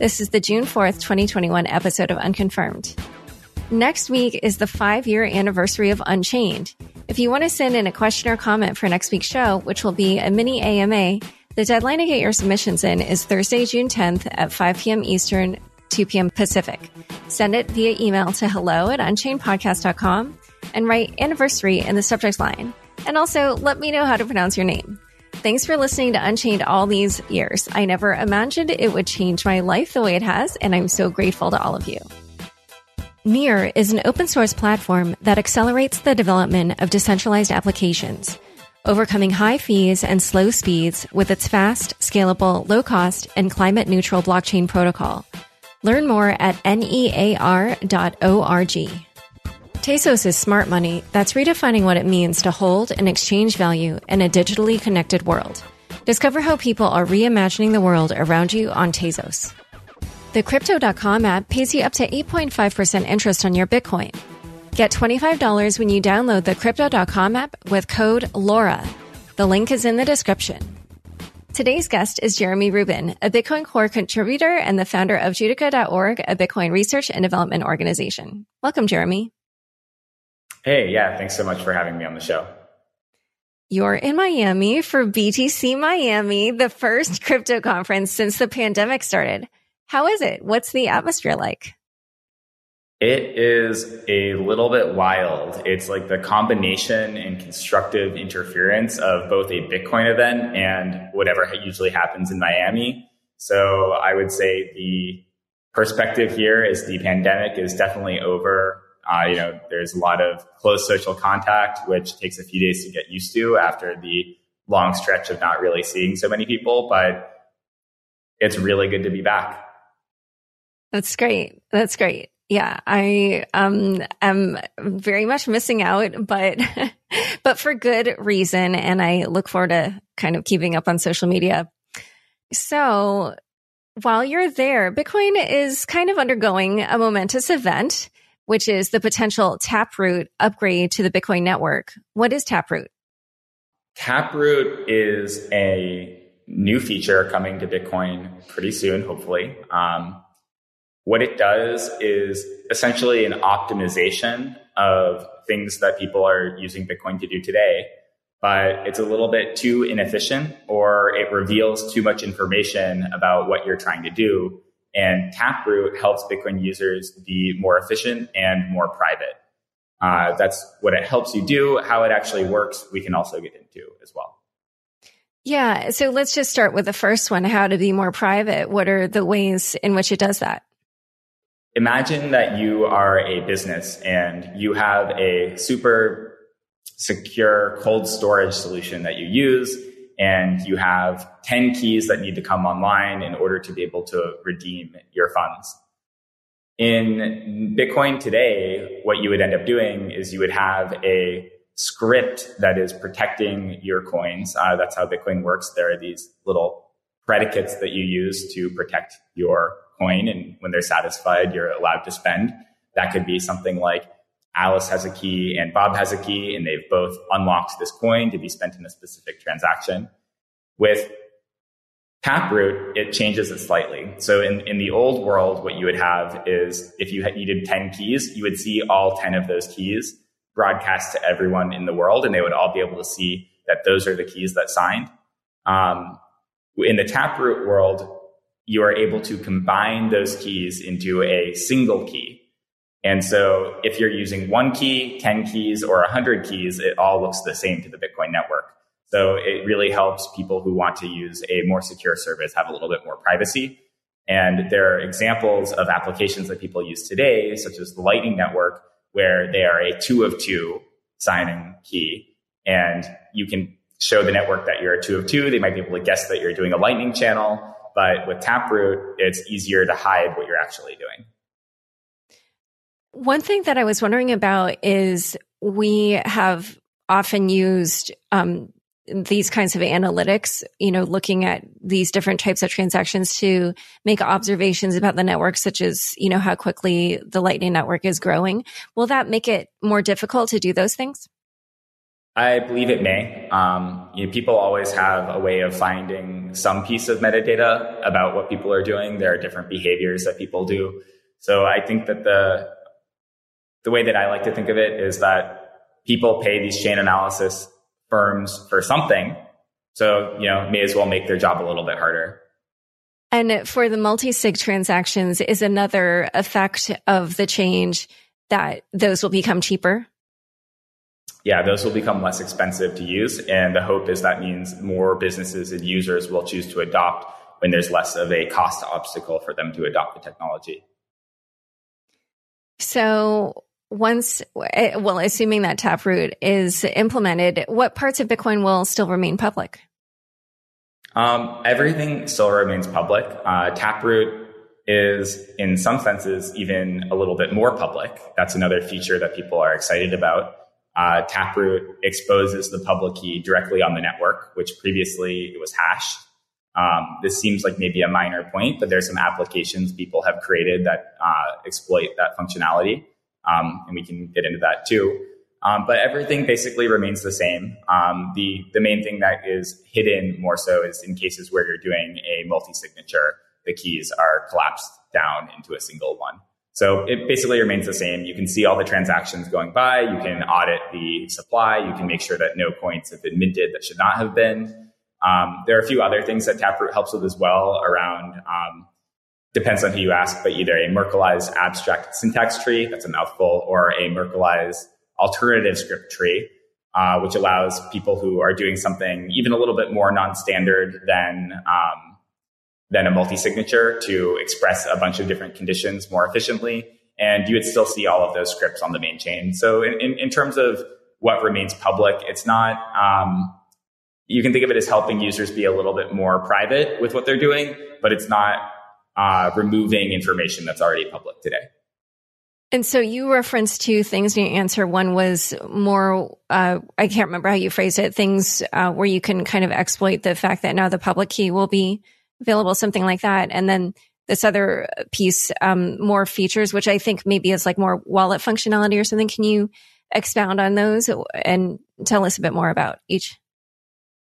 This is the June 4th, 2021 episode of Unconfirmed. Next week is the five year anniversary of Unchained. If you want to send in a question or comment for next week's show, which will be a mini AMA, the deadline to get your submissions in is Thursday, June 10th at 5 p.m. Eastern, 2 p.m. Pacific. Send it via email to hello at unchainedpodcast.com and write anniversary in the subject line. And also let me know how to pronounce your name. Thanks for listening to Unchained all these years. I never imagined it would change my life the way it has, and I'm so grateful to all of you. Near is an open source platform that accelerates the development of decentralized applications, overcoming high fees and slow speeds with its fast, scalable, low cost, and climate neutral blockchain protocol. Learn more at near.org. Tezos is smart money that's redefining what it means to hold and exchange value in a digitally connected world. Discover how people are reimagining the world around you on Tezos. The Crypto.com app pays you up to 8.5% interest on your Bitcoin. Get $25 when you download the Crypto.com app with code LAURA. The link is in the description. Today's guest is Jeremy Rubin, a Bitcoin Core contributor and the founder of Judica.org, a Bitcoin research and development organization. Welcome, Jeremy. Hey, yeah, thanks so much for having me on the show. You're in Miami for BTC Miami, the first crypto conference since the pandemic started. How is it? What's the atmosphere like? It is a little bit wild. It's like the combination and constructive interference of both a Bitcoin event and whatever usually happens in Miami. So I would say the perspective here is the pandemic is definitely over. Uh, you know, there's a lot of close social contact, which takes a few days to get used to after the long stretch of not really seeing so many people, but it's really good to be back. That's great. That's great. Yeah, I um am very much missing out, but but for good reason and I look forward to kind of keeping up on social media. So, while you're there, Bitcoin is kind of undergoing a momentous event which is the potential Taproot upgrade to the Bitcoin network. What is Taproot? Taproot is a new feature coming to Bitcoin pretty soon, hopefully. Um, what it does is essentially an optimization of things that people are using Bitcoin to do today, but it's a little bit too inefficient or it reveals too much information about what you're trying to do and Taproot helps Bitcoin users be more efficient and more private. Uh, that's what it helps you do. How it actually works, we can also get into as well. Yeah. So let's just start with the first one how to be more private. What are the ways in which it does that? Imagine that you are a business and you have a super secure cold storage solution that you use and you have 10 keys that need to come online in order to be able to redeem your funds. In Bitcoin today, what you would end up doing is you would have a script that is protecting your coins. Uh, that's how Bitcoin works. There are these little predicates that you use to protect your coin. And when they're satisfied, you're allowed to spend. That could be something like Alice has a key and Bob has a key, and they've both unlocked this coin to be spent in a specific transaction. With Taproot, it changes it slightly. So in, in the old world, what you would have is if you needed 10 keys, you would see all 10 of those keys broadcast to everyone in the world, and they would all be able to see that those are the keys that signed. Um, in the Taproot world, you are able to combine those keys into a single key. And so if you're using one key, 10 keys, or 100 keys, it all looks the same to the Bitcoin network. So it really helps people who want to use a more secure service have a little bit more privacy. And there are examples of applications that people use today, such as the Lightning Network, where they are a two of two signing key. And you can show the network that you're a two of two. They might be able to guess that you're doing a Lightning channel. But with Taproot, it's easier to hide what you're actually doing. One thing that I was wondering about is we have often used um, these kinds of analytics, you know, looking at these different types of transactions to make observations about the network, such as, you know, how quickly the Lightning Network is growing. Will that make it more difficult to do those things? I believe it may. Um, you know, people always have a way of finding some piece of metadata about what people are doing. There are different behaviors that people do. So I think that the the way that I like to think of it is that people pay these chain analysis firms for something. So, you know, may as well make their job a little bit harder. And for the multi-sig transactions is another effect of the change that those will become cheaper. Yeah, those will become less expensive to use. And the hope is that means more businesses and users will choose to adopt when there's less of a cost obstacle for them to adopt the technology. So once, eh, well, assuming that Taproot is implemented, what parts of Bitcoin will still remain public? Um, everything still remains public. Uh, Taproot is, in some senses, even a little bit more public. That's another feature that people are excited about. Uh, Taproot exposes the public key directly on the network, which previously it was hashed. Um, this seems like maybe a minor point, but there's some applications people have created that uh, exploit that functionality um, and we can get into that too. Um, but everything basically remains the same. Um, the the main thing that is hidden more so is in cases where you're doing a multi-signature, the keys are collapsed down into a single one. So it basically remains the same. You can see all the transactions going by. You can audit the supply. You can make sure that no coins have been minted that should not have been. Um, there are a few other things that Taproot helps with as well around um, depends on who you ask, but either a Merkleized abstract syntax tree, that's a mouthful, or a Merkleized alternative script tree, uh, which allows people who are doing something even a little bit more non-standard than um, than a multi-signature to express a bunch of different conditions more efficiently. And you would still see all of those scripts on the main chain. So in, in, in terms of what remains public, it's not, um, you can think of it as helping users be a little bit more private with what they're doing, but it's not uh, removing information that's already public today. And so you referenced two things in your answer. One was more, uh, I can't remember how you phrased it, things uh, where you can kind of exploit the fact that now the public key will be available, something like that. And then this other piece, um, more features, which I think maybe is like more wallet functionality or something. Can you expound on those and tell us a bit more about each?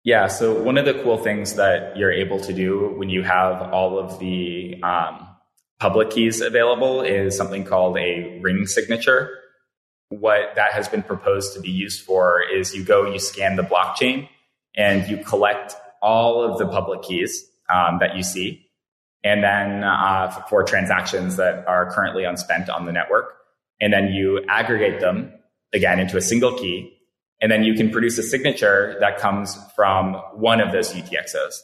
Yeah. So one of the cool things that you're able to do when you have all of the um, public keys available is something called a ring signature. What that has been proposed to be used for is you go, you scan the blockchain, and you collect all of the public keys um, that you see, and then uh, for transactions that are currently unspent on the network, and then you aggregate them again into a single key and then you can produce a signature that comes from one of those UTXOs.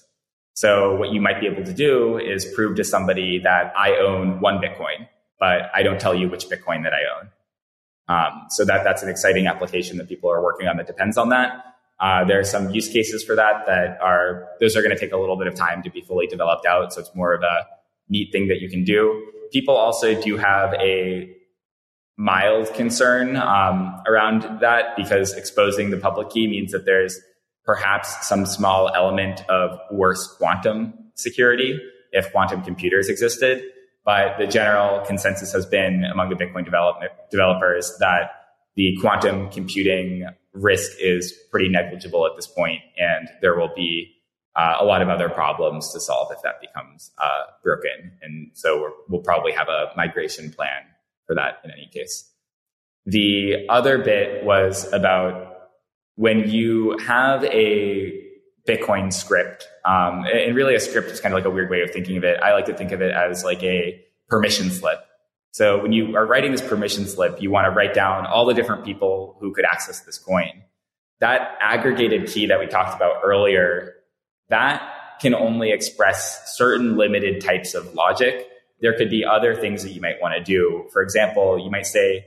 So what you might be able to do is prove to somebody that I own one Bitcoin, but I don't tell you which Bitcoin that I own. Um, so that that's an exciting application that people are working on that depends on that. Uh, there are some use cases for that that are those are going to take a little bit of time to be fully developed out. So it's more of a neat thing that you can do. People also do have a mild concern um, around that because exposing the public key means that there's perhaps some small element of worse quantum security if quantum computers existed. But the general consensus has been among the Bitcoin developers that the quantum computing risk is pretty negligible at this point, and there will be uh, a lot of other problems to solve if that becomes uh, broken. And so we'll probably have a migration plan for that in any case. The other bit was about when you have a Bitcoin script. Um, and really, a script is kind of like a weird way of thinking of it. I like to think of it as like a permission slip. So when you are writing this permission slip, you want to write down all the different people who could access this coin. That aggregated key that we talked about earlier, that can only express certain limited types of logic. There could be other things that you might want to do. For example, you might say,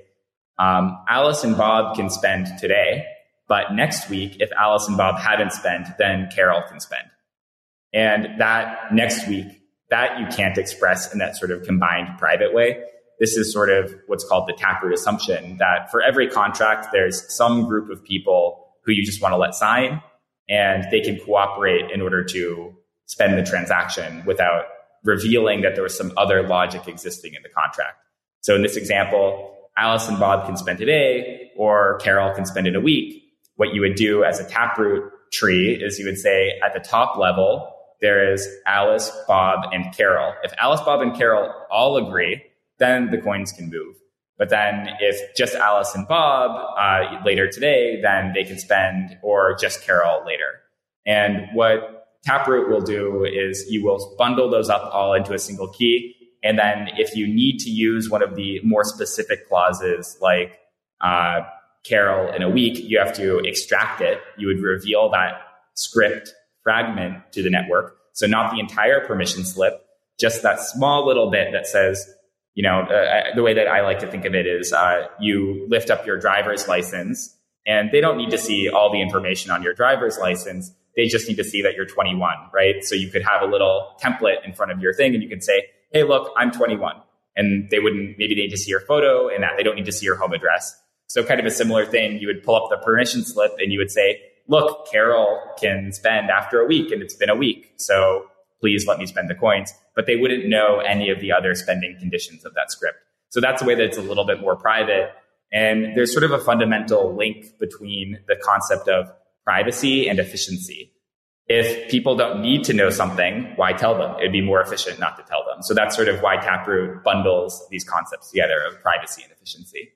um, Alice and Bob can spend today, but next week, if Alice and Bob haven't spent, then Carol can spend. And that next week, that you can't express in that sort of combined private way this is sort of what's called the taproot assumption that for every contract, there's some group of people who you just want to let sign and they can cooperate in order to spend the transaction without revealing that there was some other logic existing in the contract. So in this example, Alice and Bob can spend today or Carol can spend in a week. What you would do as a taproot tree is you would say at the top level, there is Alice, Bob, and Carol. If Alice, Bob, and Carol all agree, then the coins can move. But then if just Alice and Bob uh, later today, then they can spend, or just Carol later. And what Taproot will do is you will bundle those up all into a single key. And then if you need to use one of the more specific clauses like uh, Carol in a week, you have to extract it. You would reveal that script fragment to the network. So not the entire permission slip, just that small little bit that says you know, uh, the way that I like to think of it is uh, you lift up your driver's license and they don't need to see all the information on your driver's license. They just need to see that you're 21, right? So you could have a little template in front of your thing and you could say, Hey, look, I'm 21. And they wouldn't, maybe they need to see your photo and that they don't need to see your home address. So kind of a similar thing. You would pull up the permission slip and you would say, look, Carol can spend after a week and it's been a week. So please let me spend the coins but they wouldn't know any of the other spending conditions of that script. So that's the way that it's a little bit more private. And there's sort of a fundamental link between the concept of privacy and efficiency. If people don't need to know something, why tell them? It'd be more efficient not to tell them. So that's sort of why Taproot bundles these concepts together of privacy and efficiency.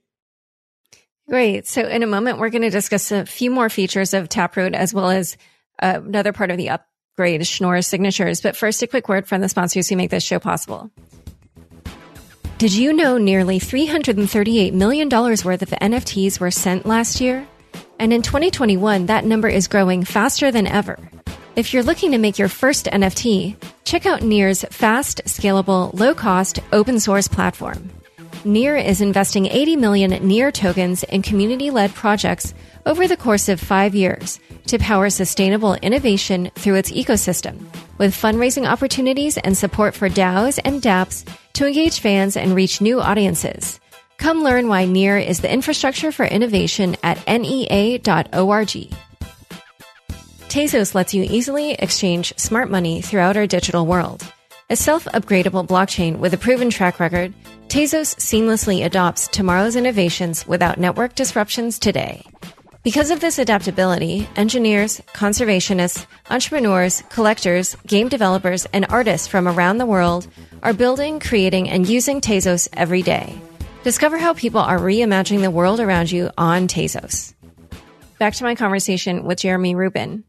Great. So in a moment, we're going to discuss a few more features of Taproot as well as uh, another part of the upgrade, Schnorr signatures. But first, a quick word from the sponsors who make this show possible. Did you know nearly $338 million worth of NFTs were sent last year? And in 2021, that number is growing faster than ever. If you're looking to make your first NFT, check out Near's fast, scalable, low cost, open source platform. Near is investing 80 million Near tokens in community led projects over the course of five years to power sustainable innovation through its ecosystem, with fundraising opportunities and support for DAOs and dApps to engage fans and reach new audiences. Come learn why Near is the infrastructure for innovation at near.org. Tezos lets you easily exchange smart money throughout our digital world. A self upgradable blockchain with a proven track record, Tezos seamlessly adopts tomorrow's innovations without network disruptions today. Because of this adaptability, engineers, conservationists, entrepreneurs, collectors, game developers, and artists from around the world are building, creating, and using Tezos every day. Discover how people are reimagining the world around you on Tezos. Back to my conversation with Jeremy Rubin.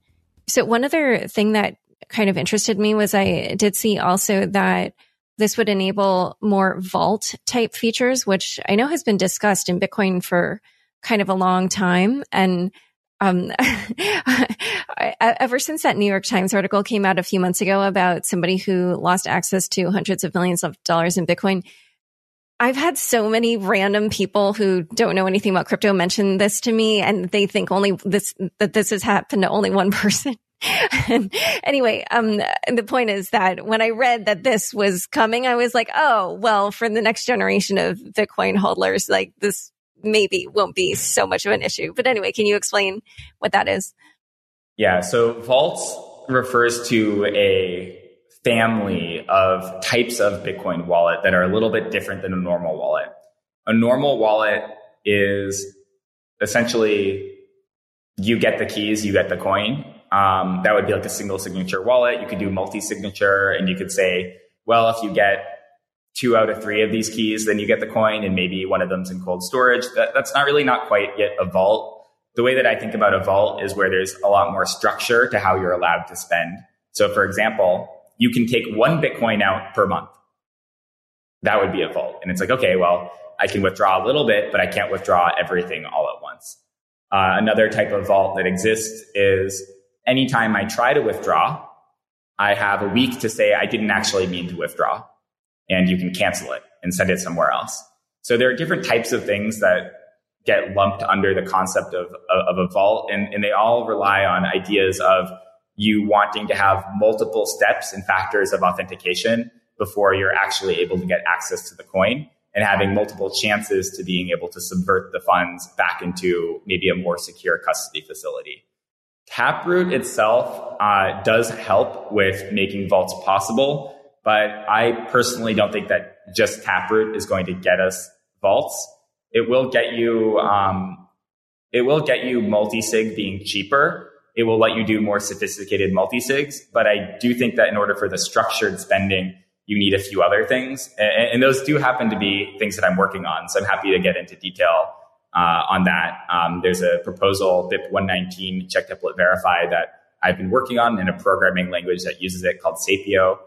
So one other thing that kind of interested me was I did see also that this would enable more vault type features, which I know has been discussed in Bitcoin for kind of a long time. And um, ever since that New York Times article came out a few months ago about somebody who lost access to hundreds of millions of dollars in Bitcoin, I've had so many random people who don't know anything about crypto mention this to me, and they think only this that this has happened to only one person. anyway, um, the point is that when I read that this was coming, I was like, oh, well, for the next generation of Bitcoin holders, like this maybe won't be so much of an issue. But anyway, can you explain what that is? Yeah. So vaults refers to a family of types of Bitcoin wallet that are a little bit different than a normal wallet. A normal wallet is essentially you get the keys, you get the coin. Um, that would be like a single signature wallet. You could do multi signature and you could say, well, if you get two out of three of these keys, then you get the coin and maybe one of them's in cold storage. That, that's not really not quite yet a vault. the way that I think about a vault is where there's a lot more structure to how you're allowed to spend. So for example, you can take one Bitcoin out per month. That would be a vault. And it's like, okay, well, I can withdraw a little bit, but I can't withdraw everything all at once. Uh, another type of vault that exists is anytime I try to withdraw, I have a week to say I didn't actually mean to withdraw and you can cancel it and send it somewhere else. So there are different types of things that get lumped under the concept of, of, a vault and, and they all rely on ideas of you wanting to have multiple steps and factors of authentication before you're actually able to get access to the coin and having multiple chances to being able to subvert the funds back into maybe a more secure custody facility. Taproot itself uh, does help with making vaults possible, but I personally don't think that just Taproot is going to get us vaults. It will get you, um, it will get you multi-sig being cheaper. It will let you do more sophisticated multi-sigs, but I do think that in order for the structured spending, you need a few other things. And, and, those do happen to be things that I'm working on. So I'm happy to get into detail uh, on that. Um, there's a proposal, BIP 119, check template verify, that I've been working on in a programming language that uses it called Sapio,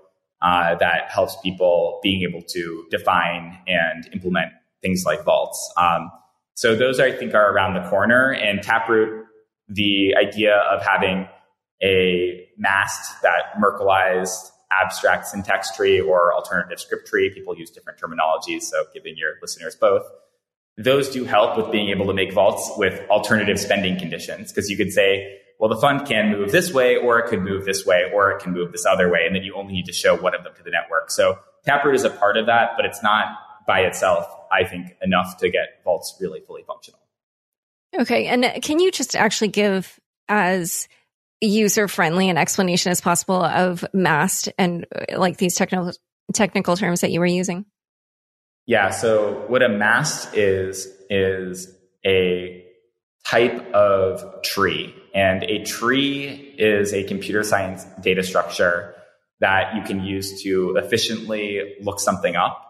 uh, that helps people being able to define and implement things like vaults. Um, so those, I think, are around the corner. And Taproot, the idea of having a masked that Merkleized abstract syntax tree or alternative script tree. People use different terminologies, so giving your listeners both. Those do help with being able to make vaults with alternative spending conditions because you could say, well, the fund can move this way, or it could move this way, or it can move this other way. And then you only need to show one of them to the network. So Taproot is a part of that, but it's not by itself, I think, enough to get vaults really fully functional. Okay. And can you just actually give as user friendly an explanation as possible of mast and uh, like these technical technical terms that you were using? Yeah. So what a mast is is a type of tree, and a tree is a computer science data structure that you can use to efficiently look something up.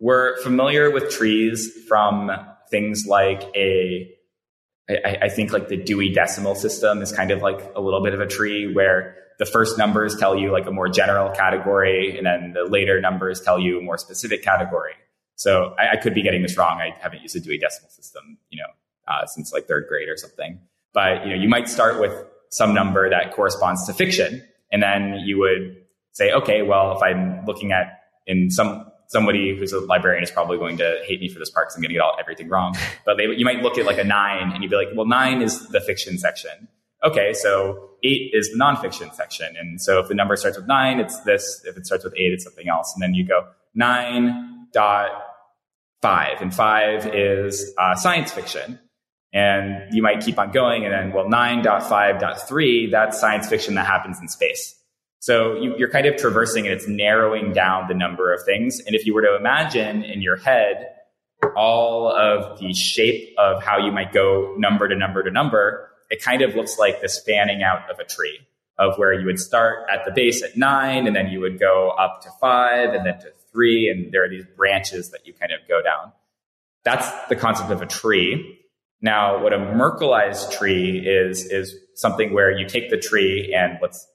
We're familiar with trees from things like a I, I, think like the Dewey Decimal System is kind of like a little bit of a tree where the first numbers tell you like a more general category, and then the later numbers tell you a more specific category. So I, I could be getting this wrong. I haven't used a Dewey Decimal System, you know, uh, since like third grade or something. But you know, you might start with some number that corresponds to fiction, and then you would say, okay, well, if I'm looking at in some somebody who's a librarian is probably going to hate me for this part because I'm going to get all everything wrong. But they, you might look at like a nine and you'd be like, well, nine is the fiction section. Okay, so eight is the nonfiction section. And so if the number starts with nine, it's this. If it starts with eight, it's something else. And then you go nine dot five, and five is uh, science fiction. And you might keep on going, and then well, nine dot five dot three, that's science fiction that happens in space. So you, are kind of traversing and it's narrowing down the number of things. And if you were to imagine in your head all of the shape of how you might go number to number to number, it kind of looks like the spanning out of a tree of where you would start at the base at nine and then you would go up to five and then to three. And there are these branches that you kind of go down. That's the concept of a tree. Now, what a Merkleized tree is, is something where you take the tree and let's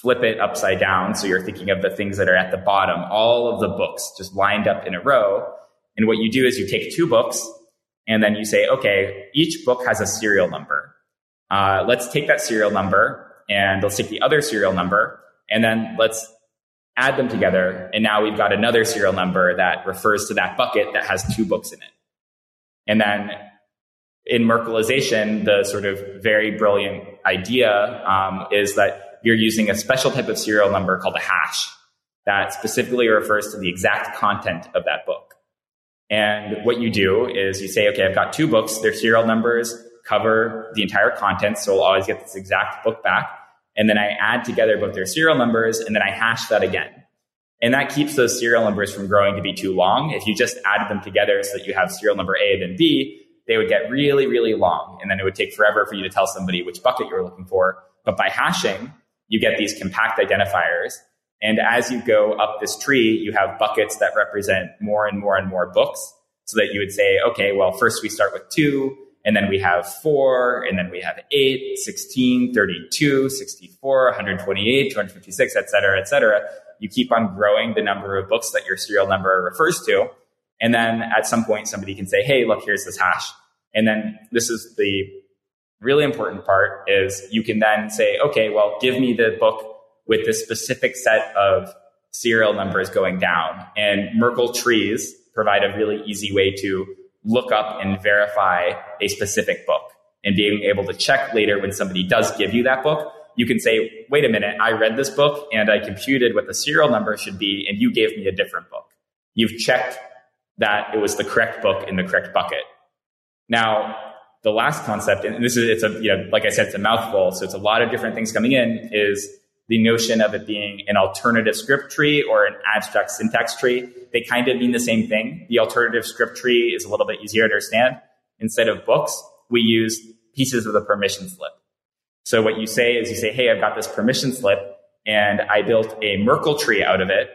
flip it upside down. So you're thinking of the things that are at the bottom, all of the books just lined up in a row. And what you do is you take two books and then you say, okay, each book has a serial number. Uh, let's take that serial number and let's take the other serial number and then let's add them together. And now we've got another serial number that refers to that bucket that has two books in it. And then in Merkleization, the sort of very brilliant idea um, is that you're using a special type of serial number called a hash that specifically refers to the exact content of that book. And what you do is you say, okay, I've got two books. Their serial numbers cover the entire content. So I'll always get this exact book back. And then I add together both their serial numbers and then I hash that again. And that keeps those serial numbers from growing to be too long. If you just added them together so that you have serial number A then B, they would get really, really long. And then it would take forever for you to tell somebody which bucket you were looking for. But by hashing, you get these compact identifiers. And as you go up this tree, you have buckets that represent more and more and more books so that you would say, okay, well, first we start with two And then we have four, and then we have eight, 16, 32, 64, 128, 256, et cetera, et cetera. You keep on growing the number of books that your serial number refers to. And then at some point, somebody can say, Hey, look, here's this hash. And then this is the really important part is you can then say, okay, well, give me the book with this specific set of serial numbers going down. And Merkle trees provide a really easy way to look up and verify a specific book and being able to check later when somebody does give you that book. You can say, wait a minute, I read this book and I computed what the serial number should be, and you gave me a different book. You've checked that it was the correct book in the correct bucket. Now, the last concept, and this is, it's a, you know, like I said, it's a mouthful. So it's a lot of different things coming in is the notion of it being an alternative script tree or an abstract syntax tree. They kind of mean the same thing. The alternative script tree is a little bit easier to understand. Instead of books, we use pieces of the permission slip. So what you say is you say, Hey, I've got this permission slip and I built a Merkle tree out of it.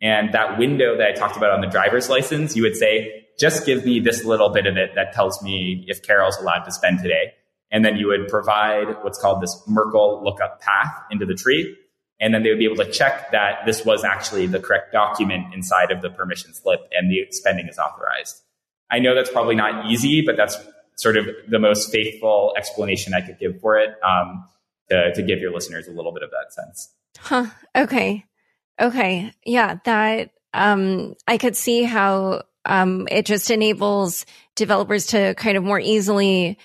And that window that I talked about on the driver's license, you would say, just give me this little bit of it that tells me if Carol's allowed to spend today. And then you would provide what's called this Merkle lookup path into the tree. And then they would be able to check that this was actually the correct document inside of the permission slip and the spending is authorized. I know that's probably not easy, but that's sort of the most faithful explanation I could give for it um, to, to give your listeners a little bit of that sense. Huh. Okay. Okay. Yeah. That, um, I could see how, um, it just enables developers to kind of more easily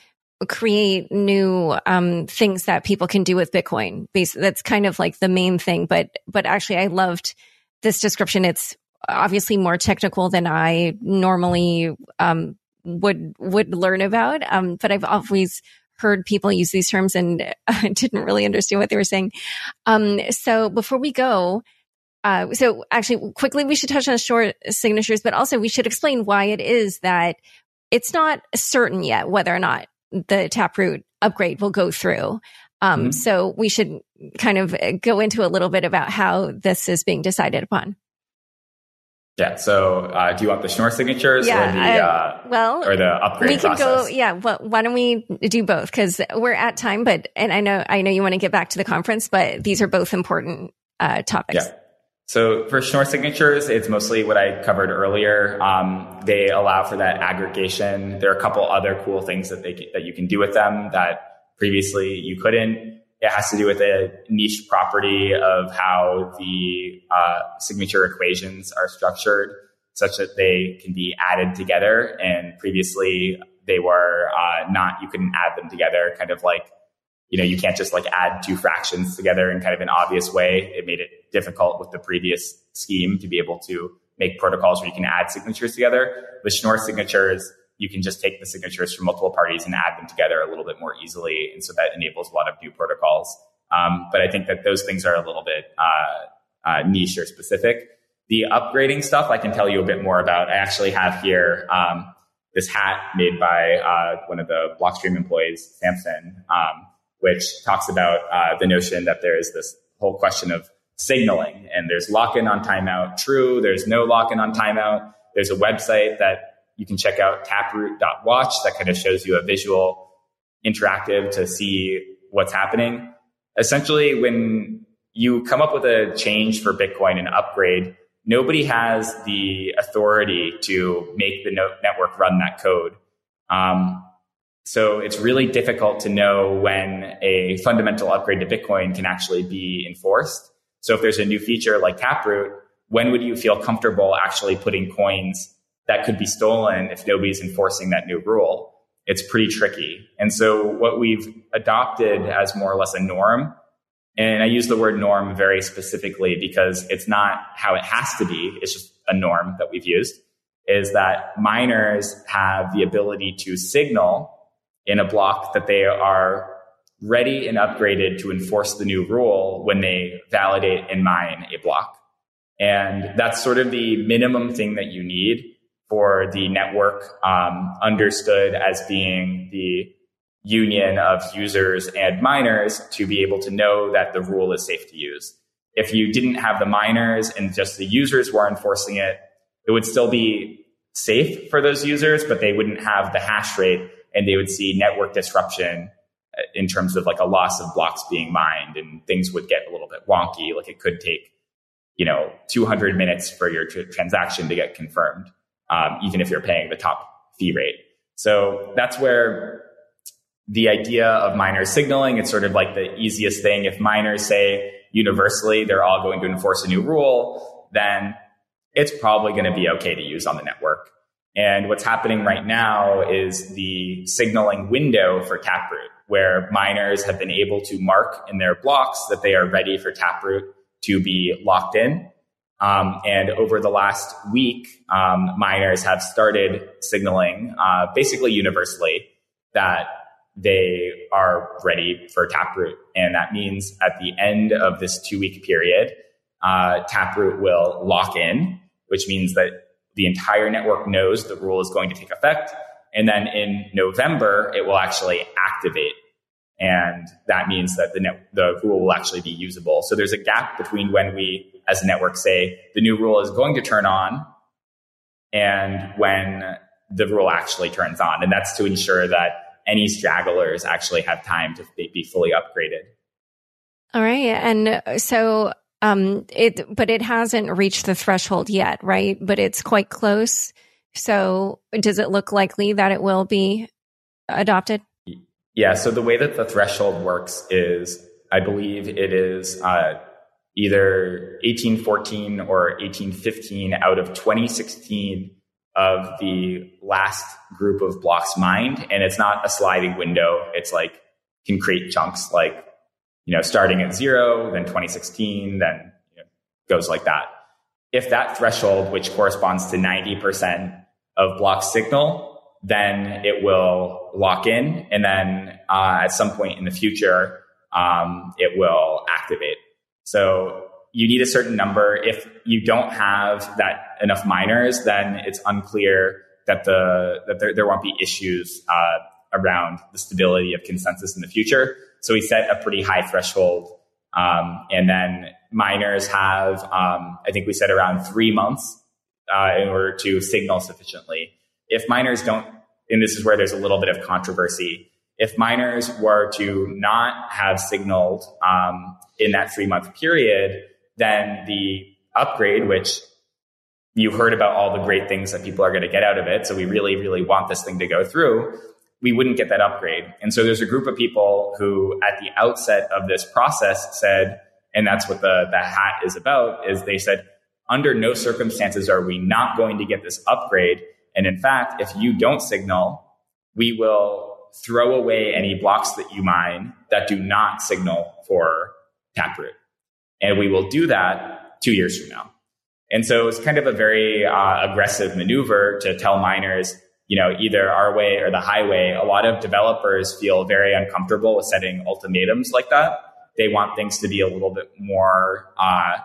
create new um, things that people can do with Bitcoin. That's kind of like the main thing. But but actually, I loved this description. It's obviously more technical than I normally um, would would learn about. Um, but I've always heard people use these terms and I didn't really understand what they were saying. Um, so before we go. Uh, so actually quickly we should touch on Schnorr signatures but also we should explain why it is that it's not certain yet whether or not the Taproot upgrade will go through. Um, mm-hmm. So we should kind of go into a little bit about how this is being decided upon. Yeah. So, uh, do you want the Schnorr signatures yeah, or the uh, well or the upgrade? We can process? go. Yeah. Well, why don't we do both? Because we're at time, but and I know I know you want to get back to the conference, but these are both important uh, topics. Yeah. So for Schnorr signatures, it's mostly what I covered earlier. Um, they allow for that aggregation. There are a couple other cool things that they that you can do with them that previously you couldn't. It has to do with a niche property of how the uh, signature equations are structured, such that they can be added together. And previously, they were uh, not. You couldn't add them together, kind of like you know, you can't just like add two fractions together in kind of an obvious way. It made it difficult with the previous scheme to be able to make protocols where you can add signatures together. With Schnorr signatures, you can just take the signatures from multiple parties and add them together a little bit more easily. And so that enables a lot of new protocols. Um, but I think that those things are a little bit uh, uh, niche or specific. The upgrading stuff, I can tell you a bit more about. I actually have here um, this hat made by uh, one of the Blockstream employees, Samson. Um, which talks about uh, the notion that there is this whole question of signaling and there's lock-in on timeout. True there's no lock-in on timeout. There's a website that you can check out taproot.watch that kind of shows you a visual interactive to see what's happening. Essentially when you come up with a change for bitcoin and upgrade nobody has the authority to make the network run that code. Um, so it's really difficult to know when a fundamental upgrade to Bitcoin can actually be enforced. So if there's a new feature like Taproot, when would you feel comfortable actually putting coins that could be stolen if nobody's enforcing that new rule? It's pretty tricky. And so what we've adopted as more or less a norm, and I use the word norm very specifically because it's not how it has to be. It's just a norm that we've used is that miners have the ability to signal in a block that they are ready and upgraded to enforce the new rule when they validate and mine a block. And that's sort of the minimum thing that you need for the network um, understood as being the union of users and miners to be able to know that the rule is safe to use. If you didn't have the miners and just the users were enforcing it, it would still be safe for those users, but they wouldn't have the hash rate and they would see network disruption uh, in terms of like a loss of blocks being mined and things would get a little bit wonky. Like it could take, you know, 200 minutes for your tr- transaction to get confirmed, um, even if you're paying the top fee rate. So that's where the idea of miners signaling, it's sort of like the easiest thing. If miners say universally they're all going to enforce a new rule, then it's probably going to be okay to use on the network. And what's happening right now is the signaling window for Taproot, where miners have been able to mark in their blocks that they are ready for Taproot to be locked in. Um, and over the last week, um, miners have started signaling uh, basically universally that they are ready for Taproot. And that means at the end of this two week period, uh, Taproot will lock in, which means that the entire network knows the rule is going to take effect. And then in November, it will actually activate. And that means that the, net, the rule will actually be usable. So there's a gap between when we, as a network, say the new rule is going to turn on and when the rule actually turns on. And that's to ensure that any stragglers actually have time to be fully upgraded. All right. And so um, it, but it hasn't reached the threshold yet, right? But it's quite close. So does it look likely that it will be adopted? Yeah. So the way that the threshold works is, I believe it is uh, either 1814 or 1815 out of 2016 of the last group of blocks mined. And it's not a sliding window. It's like can create chunks like you know, starting at zero, then 2016, then you know, goes like that. If that threshold, which corresponds to 90% of block signal, then it will lock in. And then uh, at some point in the future, um, it will activate. So you need a certain number. If you don't have that enough miners, then it's unclear that the that there, there won't be issues uh, around the stability of consensus in the future. So we set a pretty high threshold. Um, and then miners have, um, I think we said around three months uh, in order to signal sufficiently. If miners don't, and this is where there's a little bit of controversy, if miners were to not have signaled um, in that three month period, then the upgrade, which you heard about all the great things that people are going to get out of it. So we really, really want this thing to go through we wouldn't get that upgrade. And so there's a group of people who at the outset of this process said, and that's what the, the hat is about, is they said, under no circumstances are we not going to get this upgrade. And in fact, if you don't signal, we will throw away any blocks that you mine that do not signal for Taproot. And we will do that two years from now. And so it's kind of a very uh, aggressive maneuver to tell miners, you know, either our way or the highway, a lot of developers feel very uncomfortable with setting ultimatums like that. They want things to be a little bit more uh,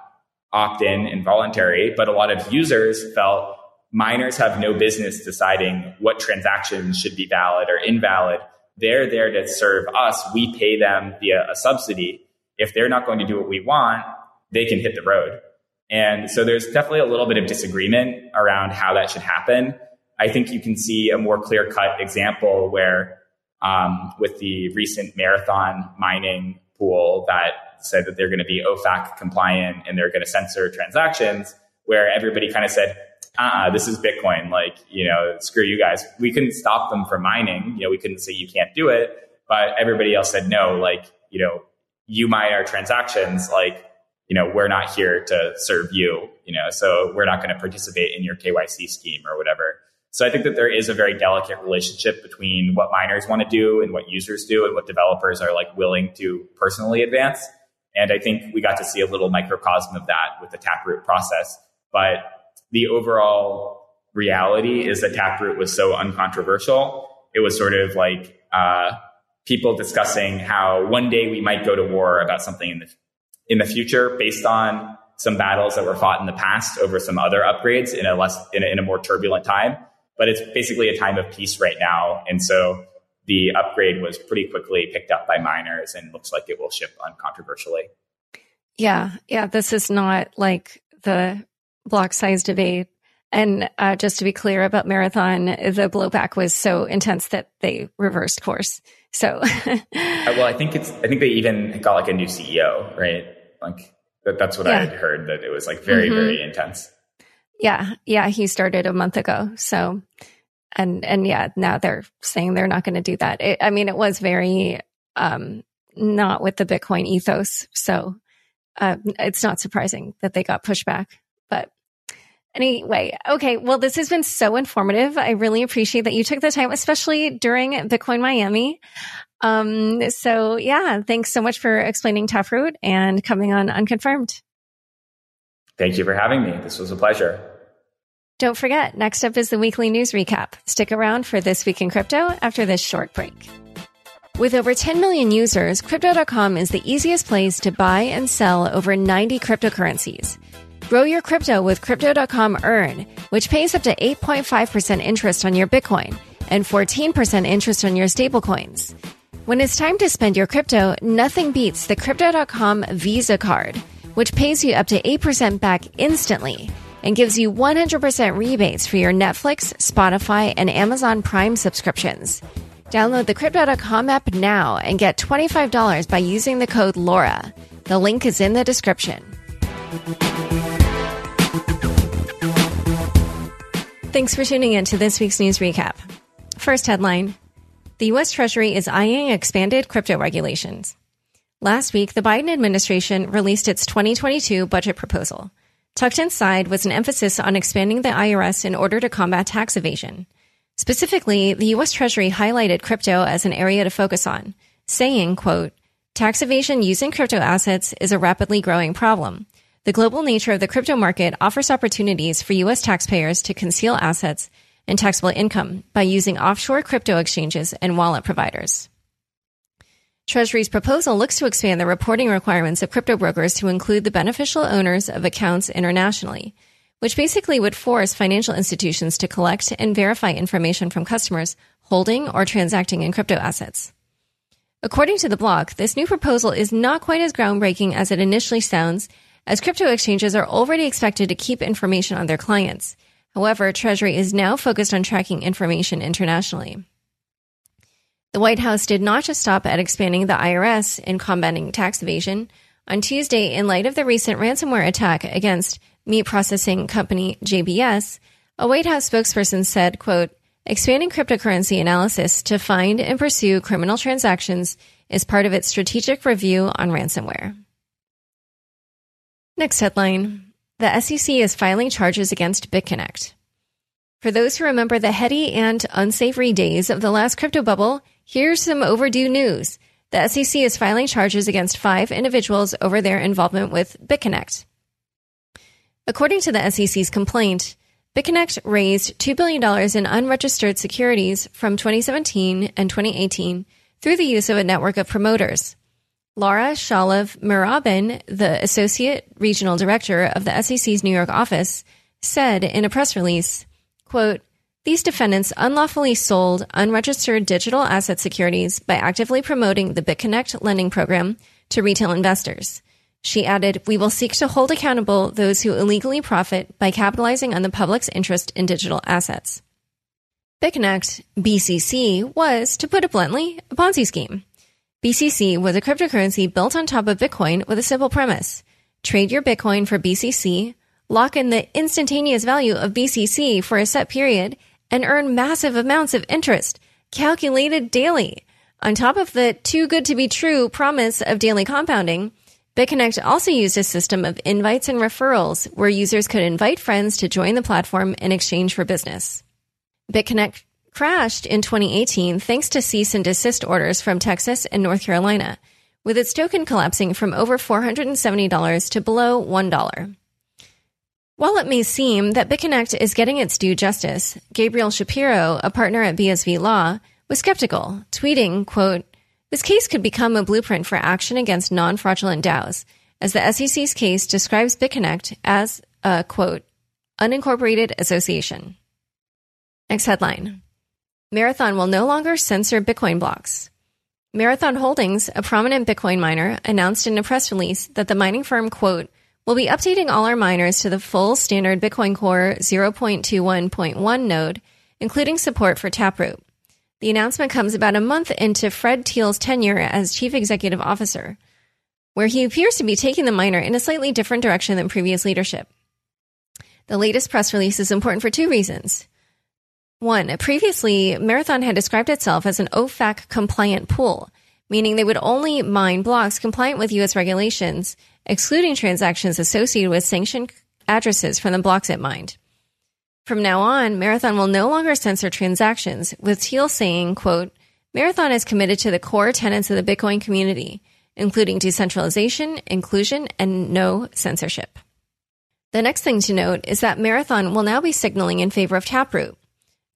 opt in and voluntary. But a lot of users felt miners have no business deciding what transactions should be valid or invalid. They're there to serve us. We pay them via a subsidy. If they're not going to do what we want, they can hit the road. And so there's definitely a little bit of disagreement around how that should happen. I think you can see a more clear cut example where, um, with the recent marathon mining pool that said that they're going to be OFAC compliant and they're going to censor transactions, where everybody kind of said, uh-uh, this is Bitcoin. Like, you know, screw you guys. We couldn't stop them from mining. You know, we couldn't say you can't do it, but everybody else said no. Like, you know, you mine our transactions. Like, you know, we're not here to serve you. You know, so we're not going to participate in your KYC scheme or whatever. So I think that there is a very delicate relationship between what miners want to do and what users do and what developers are like willing to personally advance. And I think we got to see a little microcosm of that with the Taproot process. But the overall reality is that Taproot was so uncontroversial. It was sort of like uh, people discussing how one day we might go to war about something in the in the future based on some battles that were fought in the past over some other upgrades in a less in a, in a more turbulent time but it's basically a time of peace right now. And so the upgrade was pretty quickly picked up by miners and looks like it will ship uncontroversially. Yeah. Yeah. This is not like the block size debate And uh, just to be clear about Marathon, the blowback was so intense that they reversed course. So, uh, well, I think it's, I think they even got like a new CEO, right? Like that, that's what yeah. I had heard that it was like very, mm-hmm. very intense. Yeah. Yeah. He started a month ago. So, and, and yeah, now they're saying they're not going to do that. It, I mean, it was very, um, not with the Bitcoin ethos. So, uh, it's not surprising that they got pushback. But anyway, okay. Well, this has been so informative. I really appreciate that you took the time, especially during Bitcoin Miami. Um, so yeah, thanks so much for explaining Taproot and coming on Unconfirmed. Thank you for having me. This was a pleasure. Don't forget, next up is the weekly news recap. Stick around for This Week in Crypto after this short break. With over 10 million users, Crypto.com is the easiest place to buy and sell over 90 cryptocurrencies. Grow your crypto with Crypto.com Earn, which pays up to 8.5% interest on your Bitcoin and 14% interest on your stablecoins. When it's time to spend your crypto, nothing beats the Crypto.com Visa card, which pays you up to 8% back instantly and gives you 100% rebates for your Netflix, Spotify, and Amazon Prime subscriptions. Download the Crypto.com app now and get $25 by using the code LAURA. The link is in the description. Thanks for tuning in to this week's news recap. First headline The U.S. Treasury is eyeing expanded crypto regulations. Last week, the Biden administration released its 2022 budget proposal. Tucked inside was an emphasis on expanding the IRS in order to combat tax evasion. Specifically, the U.S. Treasury highlighted crypto as an area to focus on, saying, quote, tax evasion using crypto assets is a rapidly growing problem. The global nature of the crypto market offers opportunities for U.S. taxpayers to conceal assets and taxable income by using offshore crypto exchanges and wallet providers. Treasury's proposal looks to expand the reporting requirements of crypto brokers to include the beneficial owners of accounts internationally which basically would force financial institutions to collect and verify information from customers holding or transacting in crypto assets. According to the blog, this new proposal is not quite as groundbreaking as it initially sounds, as crypto exchanges are already expected to keep information on their clients. However, Treasury is now focused on tracking information internationally. The White House did not just stop at expanding the IRS in combating tax evasion. On Tuesday, in light of the recent ransomware attack against meat processing company JBS, a White House spokesperson said, quote, expanding cryptocurrency analysis to find and pursue criminal transactions is part of its strategic review on ransomware. Next headline. The SEC is filing charges against BitConnect. For those who remember the heady and unsavory days of the last crypto bubble, here's some overdue news. The SEC is filing charges against five individuals over their involvement with BitConnect. According to the SEC's complaint, BitConnect raised $2 billion in unregistered securities from 2017 and 2018 through the use of a network of promoters. Laura Shalov Mehraban, the Associate Regional Director of the SEC's New York office, said in a press release, quote, these defendants unlawfully sold unregistered digital asset securities by actively promoting the BitConnect lending program to retail investors. She added, We will seek to hold accountable those who illegally profit by capitalizing on the public's interest in digital assets. BitConnect, BCC, was, to put it bluntly, a Ponzi scheme. BCC was a cryptocurrency built on top of Bitcoin with a simple premise. Trade your Bitcoin for BCC, lock in the instantaneous value of BCC for a set period, and earn massive amounts of interest, calculated daily. On top of the too good to be true promise of daily compounding, BitConnect also used a system of invites and referrals where users could invite friends to join the platform in exchange for business. BitConnect crashed in 2018 thanks to cease and desist orders from Texas and North Carolina, with its token collapsing from over $470 to below $1. While it may seem that BitConnect is getting its due justice, Gabriel Shapiro, a partner at BSV Law, was skeptical, tweeting, quote, this case could become a blueprint for action against non fraudulent DAOs, as the SEC's case describes BitConnect as a quote, unincorporated association. Next headline Marathon will no longer censor Bitcoin blocks. Marathon Holdings, a prominent Bitcoin miner, announced in a press release that the mining firm, quote, We'll be updating all our miners to the full standard Bitcoin Core 0.21.1 node, including support for Taproot. The announcement comes about a month into Fred Thiel's tenure as chief executive officer, where he appears to be taking the miner in a slightly different direction than previous leadership. The latest press release is important for two reasons. One, previously, Marathon had described itself as an OFAC compliant pool, meaning they would only mine blocks compliant with U.S. regulations, excluding transactions associated with sanctioned addresses from the blocks it mined. From now on, Marathon will no longer censor transactions, with Thiel saying, quote, Marathon is committed to the core tenets of the Bitcoin community, including decentralization, inclusion, and no censorship. The next thing to note is that Marathon will now be signaling in favor of Taproot.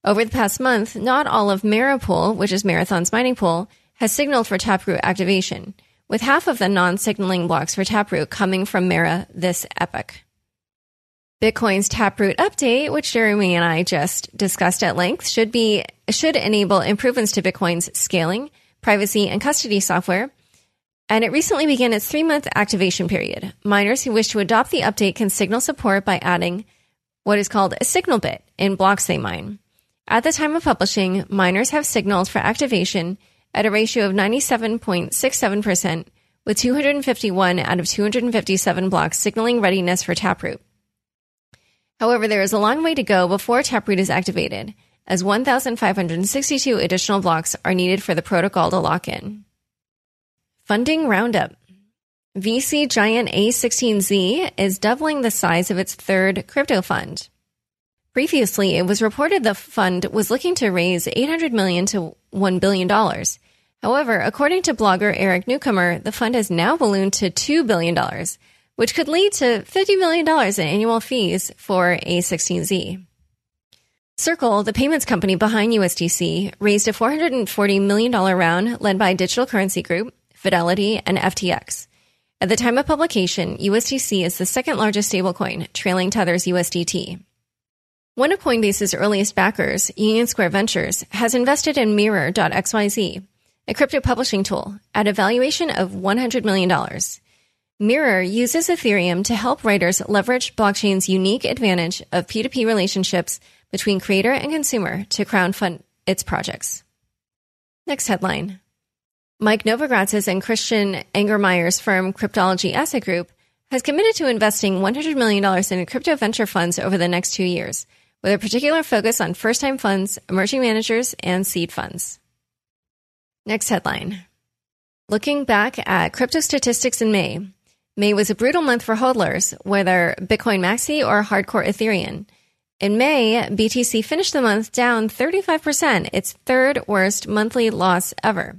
Over the past month, not all of Marapool, which is Marathon's mining pool, has signaled for Taproot activation, with half of the non-signaling blocks for Taproot coming from Mara this epoch. Bitcoin's Taproot update, which Jeremy and I just discussed at length, should be should enable improvements to Bitcoin's scaling, privacy, and custody software. And it recently began its three month activation period. Miners who wish to adopt the update can signal support by adding what is called a signal bit in blocks they mine. At the time of publishing, miners have signaled for activation at a ratio of 97.67%, with 251 out of 257 blocks signaling readiness for Taproot. However, there is a long way to go before Taproot is activated, as 1,562 additional blocks are needed for the protocol to lock in. Funding Roundup VC giant A16Z is doubling the size of its third crypto fund. Previously, it was reported the fund was looking to raise 800 million to 1 billion dollars. However, according to blogger Eric Newcomer, the fund has now ballooned to $2 billion, which could lead to $50 million in annual fees for A16Z. Circle, the payments company behind USDC, raised a $440 million round led by Digital Currency Group, Fidelity, and FTX. At the time of publication, USDC is the second largest stablecoin, trailing Tether's USDT. One of Coinbase's earliest backers, Union Square Ventures, has invested in Mirror.xyz, a crypto publishing tool, at a valuation of $100 million. Mirror uses Ethereum to help writers leverage blockchain's unique advantage of P2P relationships between creator and consumer to crowdfund its projects. Next headline. Mike Novogratz's and Christian Angermayer's firm Cryptology Asset Group has committed to investing $100 million in crypto venture funds over the next two years, with a particular focus on first time funds, emerging managers, and seed funds. Next headline. Looking back at crypto statistics in May, May was a brutal month for hodlers, whether Bitcoin Maxi or hardcore Ethereum. In May, BTC finished the month down 35%, its third worst monthly loss ever.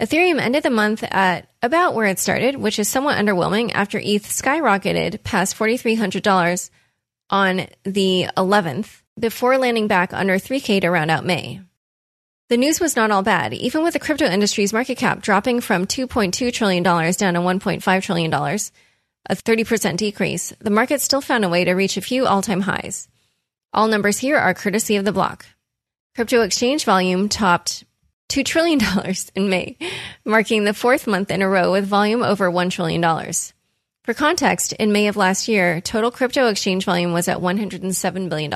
Ethereum ended the month at about where it started, which is somewhat underwhelming after ETH skyrocketed past $4,300 on the 11th before landing back under 3K to round out May. The news was not all bad. Even with the crypto industry's market cap dropping from $2.2 trillion down to $1.5 trillion, a 30% decrease, the market still found a way to reach a few all time highs. All numbers here are courtesy of the block. Crypto exchange volume topped $2 trillion in May, marking the fourth month in a row with volume over $1 trillion. For context, in May of last year, total crypto exchange volume was at $107 billion.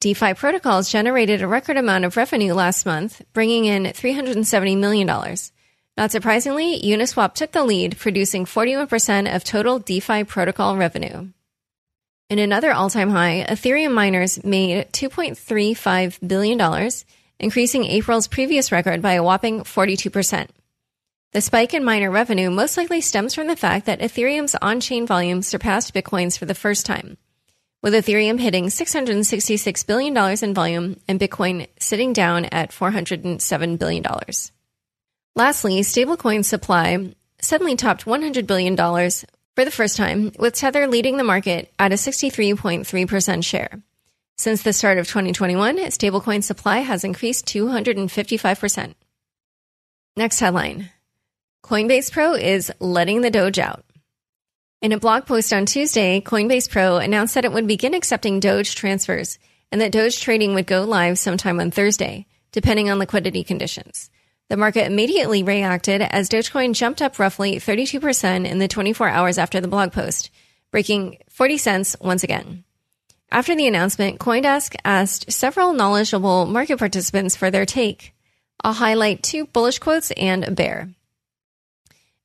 DeFi protocols generated a record amount of revenue last month, bringing in $370 million. Not surprisingly, Uniswap took the lead, producing 41% of total DeFi protocol revenue. In another all time high, Ethereum miners made $2.35 billion, increasing April's previous record by a whopping 42%. The spike in miner revenue most likely stems from the fact that Ethereum's on chain volume surpassed Bitcoin's for the first time with Ethereum hitting $666 billion in volume and Bitcoin sitting down at $407 billion. Lastly, stablecoin supply suddenly topped $100 billion for the first time, with Tether leading the market at a 63.3% share. Since the start of 2021, stablecoin supply has increased 255%. Next headline Coinbase Pro is letting the Doge out. In a blog post on Tuesday, Coinbase Pro announced that it would begin accepting Doge transfers and that Doge trading would go live sometime on Thursday, depending on liquidity conditions. The market immediately reacted as Dogecoin jumped up roughly 32% in the 24 hours after the blog post, breaking 40 cents once again. After the announcement, Coindesk asked several knowledgeable market participants for their take. I'll highlight two bullish quotes and a bear.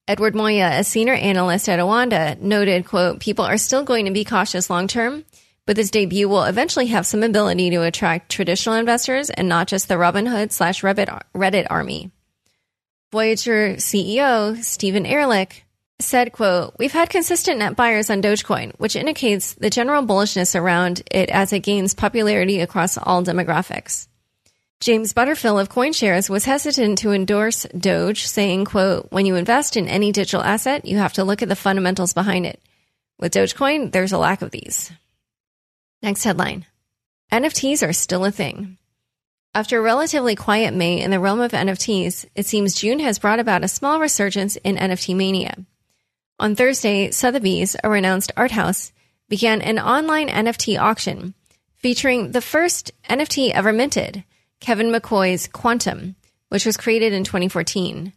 Edward Moya, a senior analyst at Oanda, noted, quote, people are still going to be cautious long term, but this debut will eventually have some ability to attract traditional investors and not just the Robinhood slash Reddit army. Voyager CEO Stephen Ehrlich said, quote, We've had consistent net buyers on Dogecoin, which indicates the general bullishness around it as it gains popularity across all demographics. James Butterfill of CoinShares was hesitant to endorse Doge, saying, quote, when you invest in any digital asset, you have to look at the fundamentals behind it. With Dogecoin, there's a lack of these. Next headline. NFTs are still a thing. After a relatively quiet May in the realm of NFTs, it seems June has brought about a small resurgence in NFT mania. On Thursday, Sotheby's, a renowned art house, began an online NFT auction featuring the first NFT ever minted – Kevin McCoy's Quantum, which was created in 2014.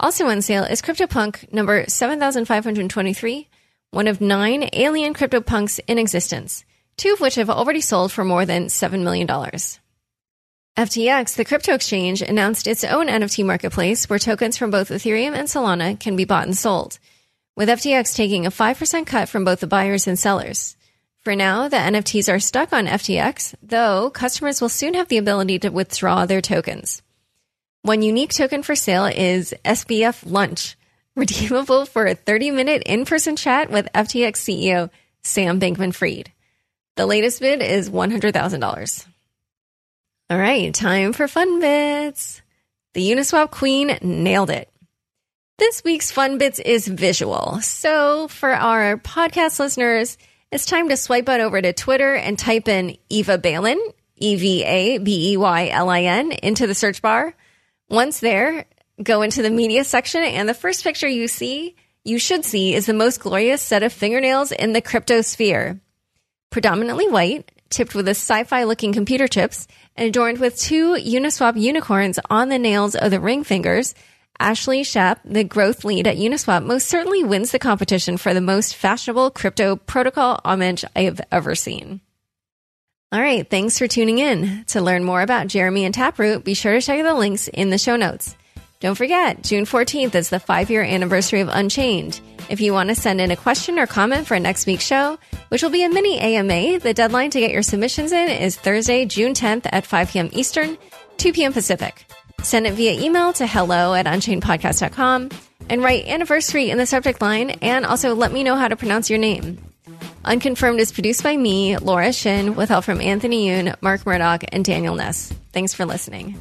Also on sale is CryptoPunk number 7523, one of nine alien CryptoPunks in existence, two of which have already sold for more than $7 million. FTX, the crypto exchange, announced its own NFT marketplace where tokens from both Ethereum and Solana can be bought and sold, with FTX taking a 5% cut from both the buyers and sellers. For now, the NFTs are stuck on FTX, though customers will soon have the ability to withdraw their tokens. One unique token for sale is SBF Lunch, redeemable for a 30 minute in person chat with FTX CEO Sam Bankman Fried. The latest bid is $100,000. All right, time for fun bits. The Uniswap Queen nailed it. This week's fun bits is visual. So for our podcast listeners, it's time to swipe on over to Twitter and type in Eva Beylin, E V A B E Y L I N, into the search bar. Once there, go into the media section, and the first picture you see, you should see, is the most glorious set of fingernails in the crypto sphere. Predominantly white, tipped with a sci fi looking computer chips, and adorned with two Uniswap unicorns on the nails of the ring fingers Ashleigh Schap, the growth lead at Uniswap, most certainly wins the competition for the most fashionable crypto protocol homage I have ever seen. All right, thanks for tuning in. To learn more about Jeremy and Taproot, be sure to check the links in the show notes. Don't forget, June 14th is the five year anniversary of Unchained. If you want to send in a question or comment for next week's show, which will be a mini AMA, the deadline to get your submissions in is Thursday, June 10th at 5 p.m. Eastern, 2 p.m. Pacific. Send it via email to hello at unchainedpodcast.com and write anniversary in the subject line and also let me know how to pronounce your name. Unconfirmed is produced by me, Laura Shin, with help from Anthony Yoon, Mark Murdoch, and Daniel Nuss. Thanks for listening.